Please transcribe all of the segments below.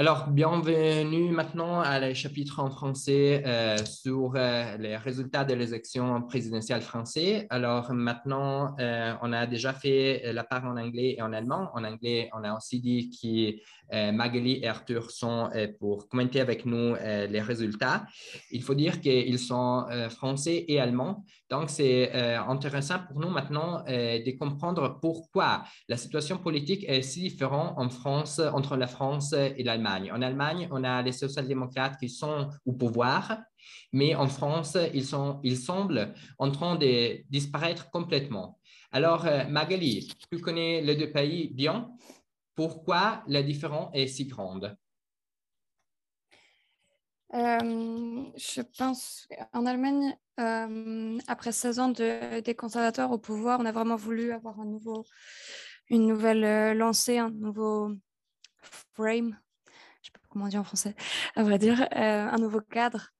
Alors, bienvenue maintenant à le chapitre en français euh, sur euh, les résultats de l'élection présidentielle française. Alors, maintenant, euh, on a déjà fait la part en anglais et en allemand. En anglais, on a aussi dit que Magali et Arthur sont pour commenter avec nous les résultats. Il faut dire qu'ils sont français et allemands. Donc, c'est intéressant pour nous maintenant de comprendre pourquoi la situation politique est si différente en France, entre la France et l'Allemagne. En Allemagne, on a les social-démocrates qui sont au pouvoir, mais en France, ils, sont, ils semblent en train de disparaître complètement. Alors, euh, Magali, tu connais les deux pays bien. Pourquoi la différence est si grande? Euh, je pense en Allemagne, euh, après 16 ans de, des conservateurs au pouvoir, on a vraiment voulu avoir un nouveau, une nouvelle lancée, un nouveau frame je sais pas comment on dit en français, à vrai dire, euh, un nouveau cadre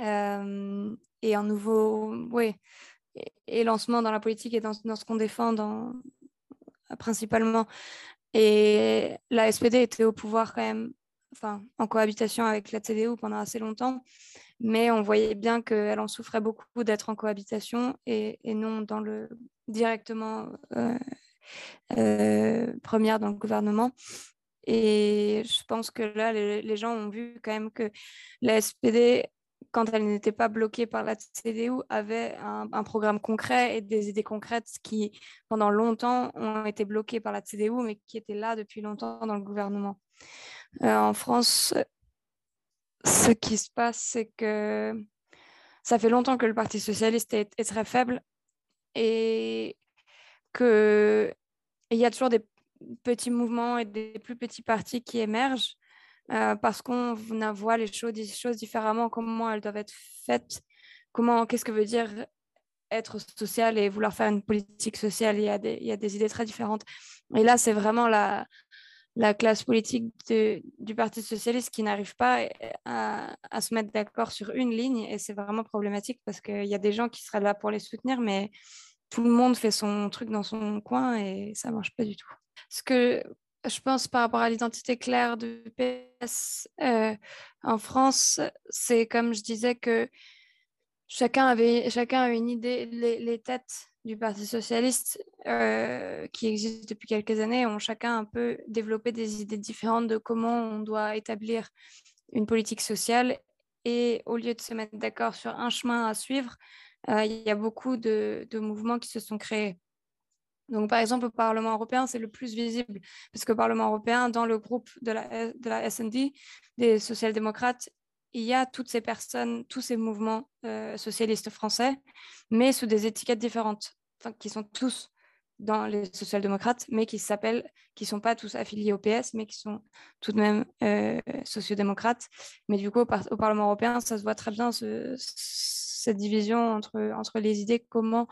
euh, et un nouveau, oui, et, lancement dans la politique et dans, ce qu'on défend principalement. Et la SPD était au pouvoir quand même, enfin, en cohabitation avec la CDU pendant assez longtemps, mais on voyait bien qu'elle en souffrait beaucoup d'être en cohabitation et, non dans le directement euh, première dans le gouvernement. Et je pense que là, les, gens ont vu quand même que la SPD, quand elle n'était pas bloquée par la CDU, avait un, programme concret et des idées concrètes qui, pendant longtemps, ont été bloquées par la CDU, mais qui étaient là depuis longtemps dans le gouvernement. Euh, en France, ce qui se passe, c'est que ça fait longtemps que le Parti socialiste est, est très faible et qu'il y a toujours des petits mouvements et des plus petits partis qui émergent euh, parce qu'on voit les choses, différemment, comment elles doivent être faites, comment, qu'est-ce que veut dire être social et vouloir faire une politique sociale. Il y a des, il y a des idées très différentes. Et là, c'est vraiment la, la classe politique du Parti socialiste qui n'arrive pas à, à, se mettre d'accord sur une ligne. Et c'est vraiment problématique parce qu'il y a des gens qui seraient là pour les soutenir, mais tout le monde fait son truc dans son coin et ça marche pas du tout. Ce que je pense par rapport à l'identité claire du PS euh, en France, c'est comme je disais que chacun avait chacun a une idée, les, têtes du Parti socialiste euh, qui existent depuis quelques années ont chacun un peu développé des idées différentes de comment on doit établir une politique sociale et au lieu de se mettre d'accord sur un chemin à suivre, il y a beaucoup de, mouvements qui se sont créés. Donc, par exemple, au Parlement européen, c'est le plus visible, parce qu'au Parlement européen, dans le groupe de la, de la SND, des social-démocrates, il y a toutes ces personnes, tous ces mouvements euh, socialistes français, mais sous des étiquettes différentes, qui sont tous dans les social-démocrates, mais qui s'appellent, qui sont pas tous affiliés au PS, mais qui sont tout de même euh, sociodémocrates. Mais du coup, au, Parlement européen, ça se voit très bien ce, cette division entre, entre les idées, comment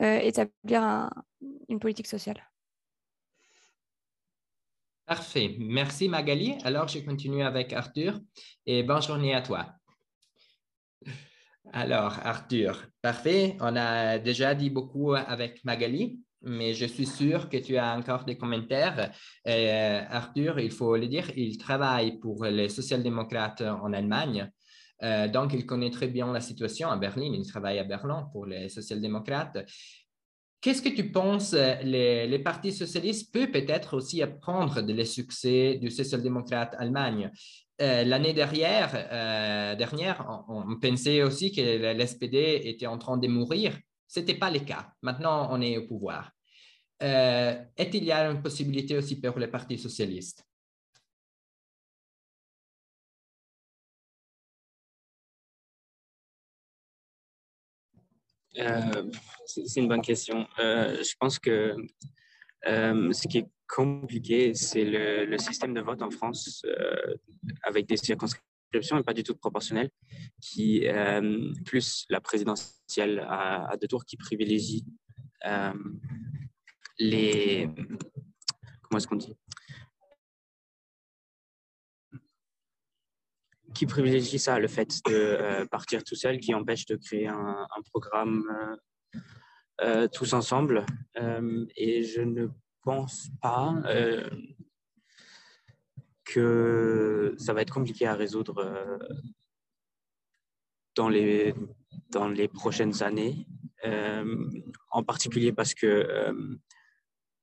euh, établir une politique sociale. Parfait. Merci Magali. Alors, je continue avec Arthur et bonne journée à toi. Alors, Arthur, parfait. On a déjà dit beaucoup avec Magali, mais je suis sûr que tu as encore des commentaires. Euh, Arthur, il faut le dire, il travaille pour les social-démocrates en Allemagne. Euh, donc, il connaît très bien la situation à Berlin. Il travaille à Berlin pour les social-démocrates. Qu'est-ce que tu penses, les, partis socialistes peuvent peut-être aussi apprendre de les succès du social-démocrate Allemagne? Euh, L'année dernière, dernière on, pensait aussi que l'SPD était en train de mourir. Ce n'était pas le cas. Maintenant, on est au pouvoir. Est-il y a une possibilité aussi pour les partis socialistes Euh, c'est une bonne question. Euh, je pense que euh, ce qui est compliqué, c'est le, système de vote en France avec des circonscriptions et pas du tout proportionnelles, qui plus la présidentielle à, deux tours qui privilégie les comment est-ce qu'on dit? Qui privilégie ça, le fait de euh, partir tout seul, qui empêche de créer un, programme euh, euh, tous ensemble. et je ne pense pas que ça va être compliqué à résoudre dans les, dans les prochaines années, en particulier parce que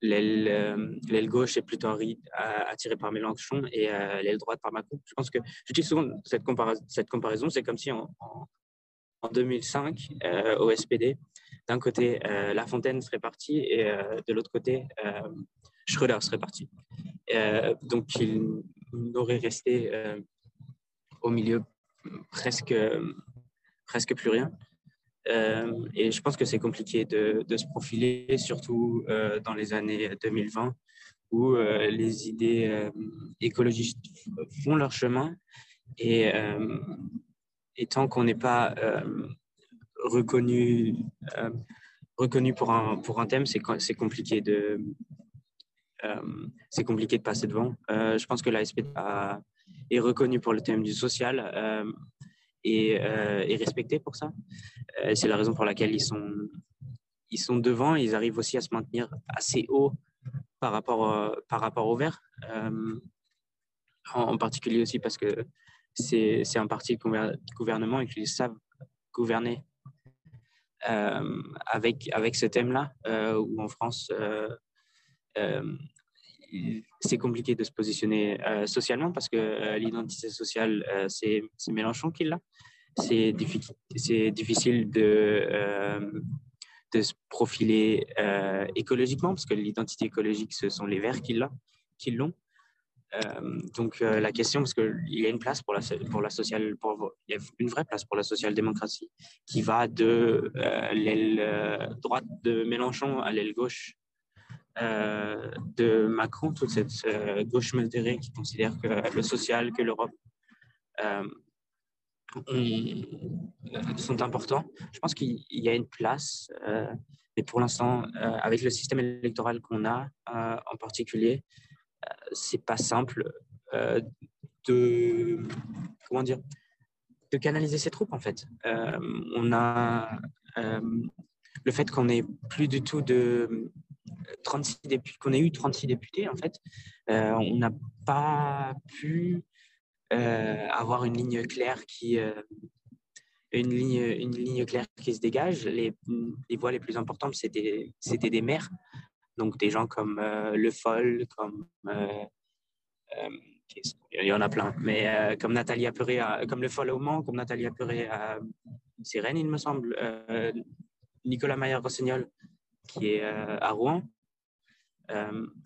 l'aile gauche est plutôt attirée par Mélenchon et l'aile droite par Macron. Je pense que j'utilise souvent cette, cette comparaison, c'est comme si en, en 2005 au SPD, d'un côté La Fontaine serait parti et de l'autre côté Schröder serait parti. donc il n'aurait resté au milieu presque, presque plus rien. Euh, et je pense que c'est compliqué de, se profiler, surtout euh, dans les années 2020, où euh, les idées écologistes font leur chemin. Et, et tant qu'on n'est pas reconnu, reconnu pour, un, pour un thème, c'est compliqué de... c'est compliqué de passer devant. je pense que la est reconnue pour le thème du social et, euh, et respectés pour ça. Euh, c'est la raison pour laquelle ils sont, ils sont devant. Ils arrivent aussi à se maintenir assez haut par rapport, euh, par rapport au vert. En, particulier aussi parce que c'est un parti de gouvernement et qu'ils savent gouverner avec, avec ce thème-là, où en France, c'est compliqué de se positionner euh, socialement parce que euh, l'identité sociale, euh, c'est Mélenchon qui l'a. C'est difficile de, se profiler écologiquement parce que l'identité écologique, ce sont les Verts qui l'ont. donc la question, parce qu'il y a une place pour la, pour la social, pour, il y a une vraie place pour la social-démocratie qui va de l'aile droite de Mélenchon à l'aile gauche euh, de Macron, toute cette euh, gauche modérée qui considère que le social, que l'Europe euh, sont importants. Je pense qu'il y a une place, mais pour l'instant, avec le système électoral qu'on a en particulier, c'est pas simple de comment dire de canaliser ces troupes en fait. on a le fait qu'on ait plus du tout de 36 députés, qu'on ait eu 36 députés, en fait, euh, on n'a pas pu euh, avoir une ligne claire qui, euh, une ligne, une ligne claire qui se dégage. Les, les voix les plus importantes, c'était, des maires, donc des gens comme Le Foll, comme il y en a plein, mais comme Nathalie Aperé, comme Le Foll au Mans, comme Nathalie Aperé à Sirène, il me semble, Nicolas Maillard-Rossignol qui est à Rouen,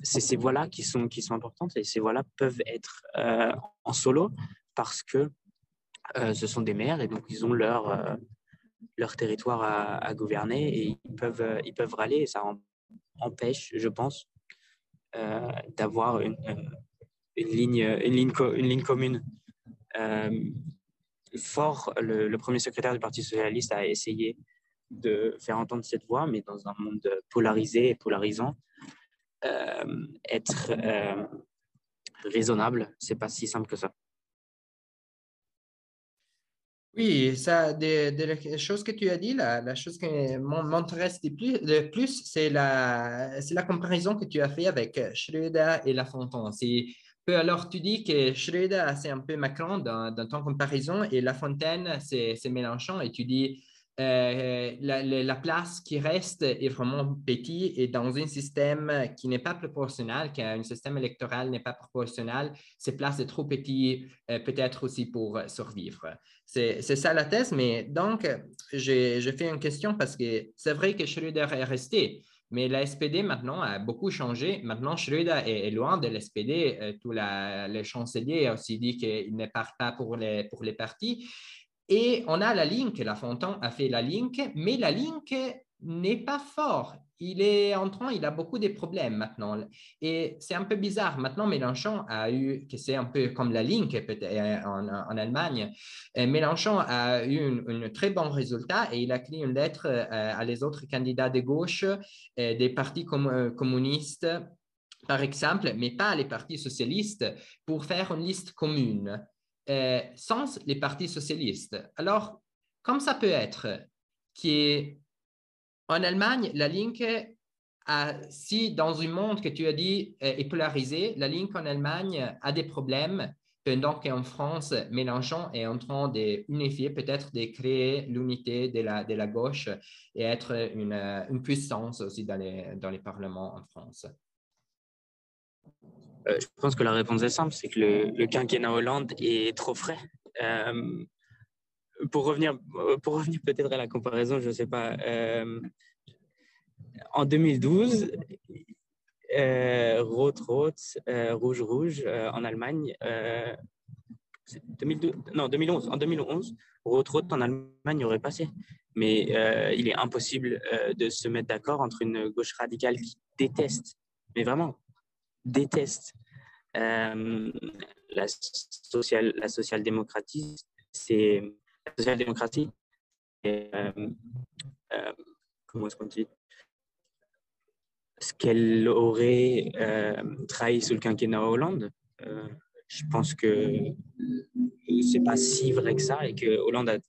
c'est ces voix-là qui sont, qui sont importantes et ces voix-là peuvent être euh, en solo parce que euh, ce sont des maires et donc ils ont leur, leur territoire à, gouverner et ils peuvent, ils peuvent râler et ça empêche, je pense, d'avoir une, une, ligne, une, ligne, une ligne commune. Fort, le, premier secrétaire du Parti socialiste a essayé de faire entendre cette voix, mais dans un monde polarisé et polarisant, euh, être euh, raisonnable, c'est pas si simple que ça. Oui, ça, des choses que tu as dit, la, la chose qui m'intéresse le plus, c'est la, comparaison que tu as fait avec Schröder et La Fontaine. Alors, tu dis que Schröder, c'est un peu Macron dans, dans ton comparaison et La Fontaine, c'est Mélenchon. Et tu dis, euh, la, place qui reste est vraiment petite et dans un système qui n'est pas proportionnel, qu'un système électoral n'est pas proportionnel, ces places sont trop petites, euh, peut-être aussi pour survivre. C'est ça la thèse, mais donc, j'ai fait une question parce que c'est vrai que Schröder est resté, mais la SPD maintenant a beaucoup changé. Maintenant, Schröder est, loin de l'SPD. Euh, tout le chancelier a aussi dit qu'il ne part pas pour les partis. Et on a la Link, La Fontaine a fait la Link, mais la Link n'est pas fort. Il est en train, il a beaucoup de problèmes maintenant. Et c'est un peu bizarre. Maintenant, Mélenchon a eu, que c'est un peu comme la Link euh, en, en Allemagne, euh, Mélenchon a eu un très bon résultat et il a écrit une lettre euh, à les autres candidats de gauche des partis communistes par exemple, mais pas les partis socialistes, pour faire une liste commune. Euh, sans les partis socialistes. Alors, comme ça peut être, qui en Allemagne, la Linke si dans un monde que tu as dit est polarisé, la ligne en Allemagne a des problèmes, pendant qu'en France, Mélenchon est en train d'unifier, peut-être de créer l'unité de la, gauche et être une, une puissance aussi dans les parlements en France euh, Je pense que la réponse est simple, c'est que le, quinquennat Hollande est trop frais. Euh, pour revenir, pour revenir peut-être à la comparaison, je ne sais pas, euh, en 2012, euh, Rot, Rot, euh, Rouge, Rouge en Allemagne. 2002, non, 2011. En 2011, Rot, Rot en Allemagne aurait passé. Mais il est impossible de se mettre d'accord entre une gauche radicale qui déteste, mais vraiment déteste la social la social-démocratie, c'est la social-démocratie. comment est-ce qu'on dit? Ce qu'elle aurait euh, trahi sous le quinquennat Hollande. Euh, je pense que c'est pas si vrai que ça et que Hollande a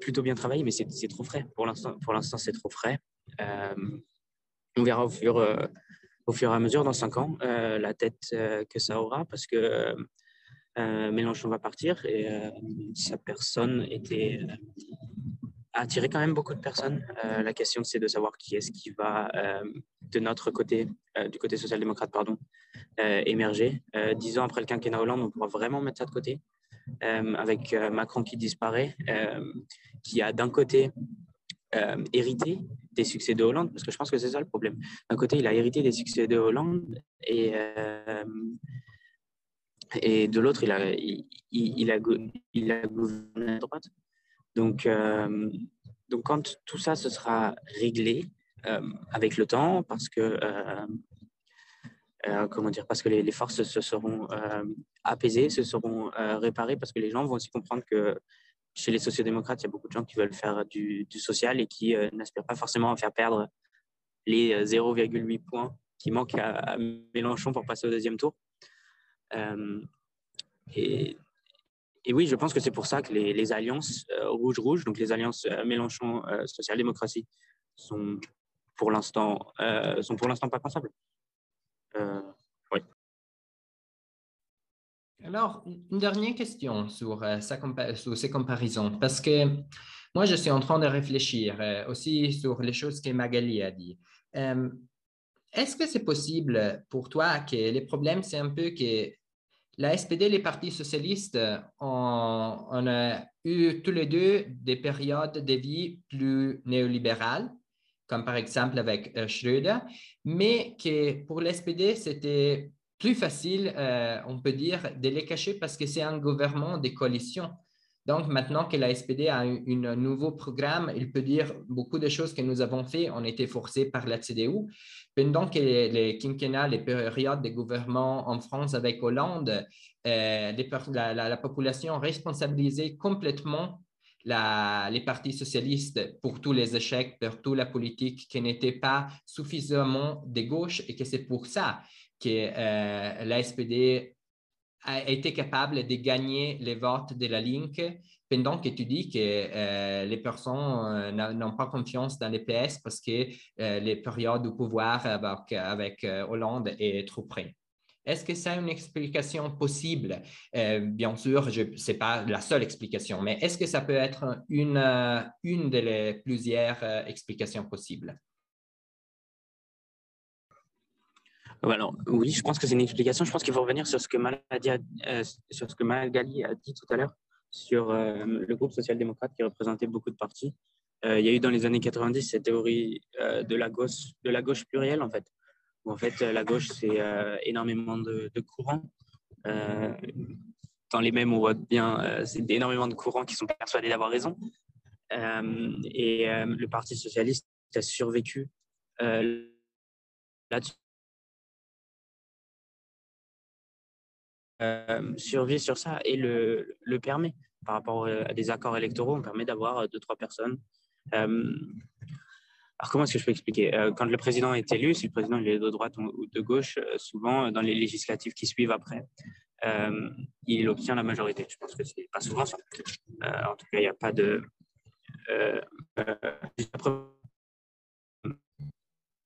plutôt bien travaillé, mais c'est trop frais. Pour l'instant, pour l'instant, c'est trop frais. Euh, on verra au fur, au fur et à mesure, dans cinq ans, la tête que ça aura, parce que Mélenchon va partir et sa personne était a attiré quand même beaucoup de personnes. Euh, la question, c'est de savoir qui est-ce qui va, euh, de notre côté, euh, du côté social-démocrate, pardon, émerger. dix ans après le quinquennat Hollande, on pourra vraiment mettre ça de côté. avec Macron qui disparaît, qui a d'un côté hérité des succès de Hollande, parce que je pense que c'est ça le problème. D'un côté, il a hérité des succès de Hollande et, et de l'autre, il a, il, a, il a gouverné à droite. Donc, euh, donc quand tout ça se sera réglé euh, avec le temps, parce que euh, comment dire, parce que les, forces se seront apaisées, se seront réparées, parce que les gens vont aussi comprendre que chez les sociodémocrates, il y a beaucoup de gens qui veulent faire du, social et qui n'aspirent pas forcément à faire perdre les 0,8 points qui manquent à, Mélenchon pour passer au deuxième tour. et et oui, je pense que c'est pour ça que les, alliances euh, rouge-rouge, donc les alliances euh, Mélenchon euh, social-démocratie, sont pour l'instant sont pour l'instant pas pensables. Alors, une dernière question sur, sur, ces comparaisons, parce que moi, je suis en train de réfléchir aussi sur les choses que Magali a dit. Est-ce que c'est possible pour toi que les problèmes, c'est un peu que la SPD et les partis socialistes ont, eu tous les deux des périodes de vie plus néolibérales, comme par exemple avec euh, Schröder, mais que pour l'SPD, c'était plus facile, euh, on peut dire, de les cacher parce que c'est un gouvernement de coalition. Donc, maintenant que la SPD a un, nouveau programme, il peut dire beaucoup de choses que nous avons fait ont été forcées par la CDU. Pendant que les, quinquennats, les périodes de gouvernement en France avec Hollande, euh, la, population responsabilisait complètement les partis socialistes pour tous les échecs, pour toute la politique qui n'était pas suffisamment de gauche et que c'est pour ça que euh, la a été capable de gagner les votes de la ligne pendant que tu dis que euh, les personnes euh, n'ont pas confiance dans les PS parce que euh, les périodes de pouvoir avec, Hollande est trop près. Est-ce que c'est une explication possible? bien sûr, ce n'est pas la seule explication, mais est-ce que ça peut être une, une des plusieurs explications possibles? Alors, oui, je pense que c'est une explication. Je pense qu'il faut revenir sur ce que Magali a, euh, sur ce que Magali a dit tout à l'heure sur euh, le groupe social-démocrate qui représentait beaucoup de partis. Euh, il y a eu dans les années 90 cette théorie de, la gauche, de la gauche plurielle, en fait. En fait, la gauche, c'est énormément de, courants. dans les mêmes, on voit bien, c'est énormément de courants qui sont persuadés d'avoir raison. et le Parti socialiste a survécu là-dessus Euh, survie sur ça et le, le, permet. Par rapport à des accords électoraux, on permet d'avoir euh, deux, trois personnes. Euh, alors, comment est-ce que je peux expliquer? Quand le président est élu, si le président est de droite ou de gauche, souvent dans les législatives qui suivent après, il obtient la majorité. Je pense que c'est pas souvent ça. en tout cas, il n'y a pas de.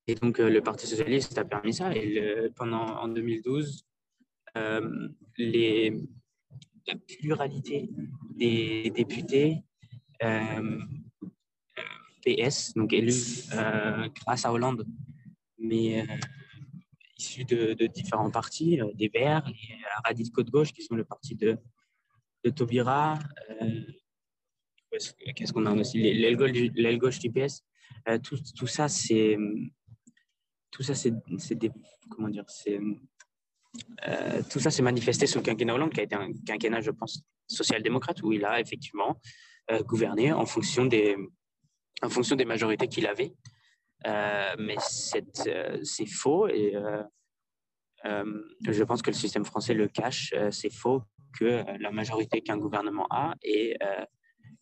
Et donc, le Parti socialiste a permis ça. Et pendant, en 2012, les, la pluralité des députés PS, donc élus grâce à Hollande, mais issus de, différents partis, des Verts, les radicaux de gauche qui sont le parti de, de Taubira, qu'est-ce qu'on a aussi L'aile gauche du PS. Euh, tout, tout, ça, c'est. Tout ça, c'est des. Comment dire c'est, euh, Tout ça s'est manifesté sous le quinquennat Hollande, qui a été un quinquennat, je pense, social-démocrate, où il a effectivement euh, gouverné en fonction des, majorités qu'il avait. mais c'est faux et je pense que le système français le cache. c'est faux que la majorité qu'un gouvernement a est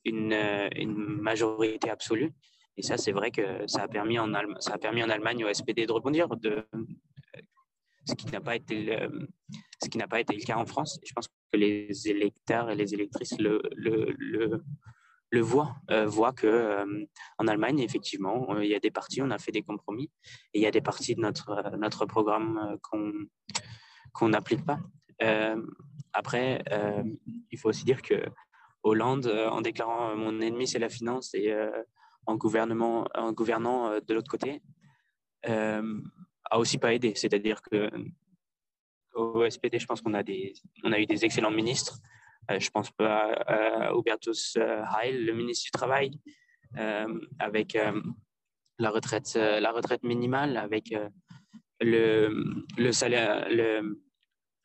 une, euh, majorité absolue. Et ça, c'est vrai que ça a, permis en Allemagne, au SPD de rebondir, ce qui n'a pas été le, ce qui n'a pas été le cas en France. je pense que les électeurs et les électrices le, le, le, le voient, euh, voient que euh, en Allemagne, effectivement, il y a des partis, on a fait des compromis, et il y a des parties de notre, notre programme qu'on qu'on n'applique pas. après, il faut aussi dire que Hollande, euh, en déclarant euh, mon ennemi c'est la finance et euh, en, gouvernement, en gouvernant de l'autre côté, a aussi pas aidé. C'est-à-dire que au SPD, je pense qu'on a, des, on a eu des excellents ministres. je pense à, Hubertus Heil, le ministre du Travail, avec la, retraite, la retraite minimale, avec le, le salaire,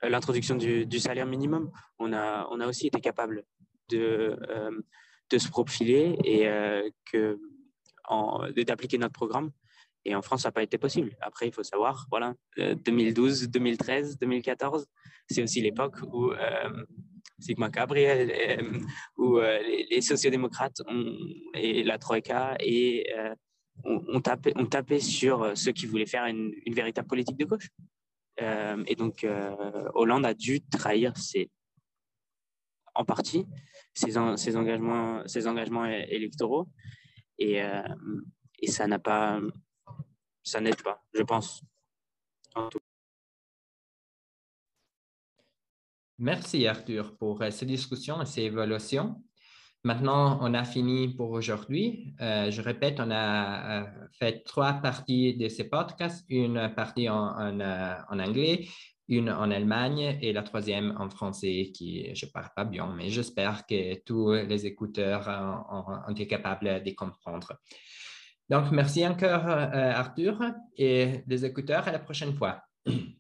l'introduction du, salaire minimum. On a, on a aussi été capable de, euh, de se profiler et euh, que d'appliquer notre programme. Et en France, ça n'a pas été possible. Après, il faut savoir, voilà, 2012, 2013, 2014, c'est aussi l'époque où euh, Sigma Gabriel, euh, où les, sociodémocrates et la Troïka et, ont, tapé, ont, tapé, sur ceux qui voulaient faire une, véritable politique de gauche. et donc, Hollande a dû trahir ses, en partie ses, engagements, électoraux. Euh, et ça n'a pas, ça n'aide pas, je pense. Merci Arthur pour euh, ces discussions et ces évaluations. Maintenant, on a fini pour aujourd'hui. Euh, je répète, on a fait trois parties de ces podcasts, une partie en, en anglais, une en Allemagne et la troisième en français, qui je ne parle pas bien, mais j'espère que tous les écouteurs ont, été capables de comprendre. Donc, merci encore, euh, Arthur, et les écouteurs, à la prochaine fois.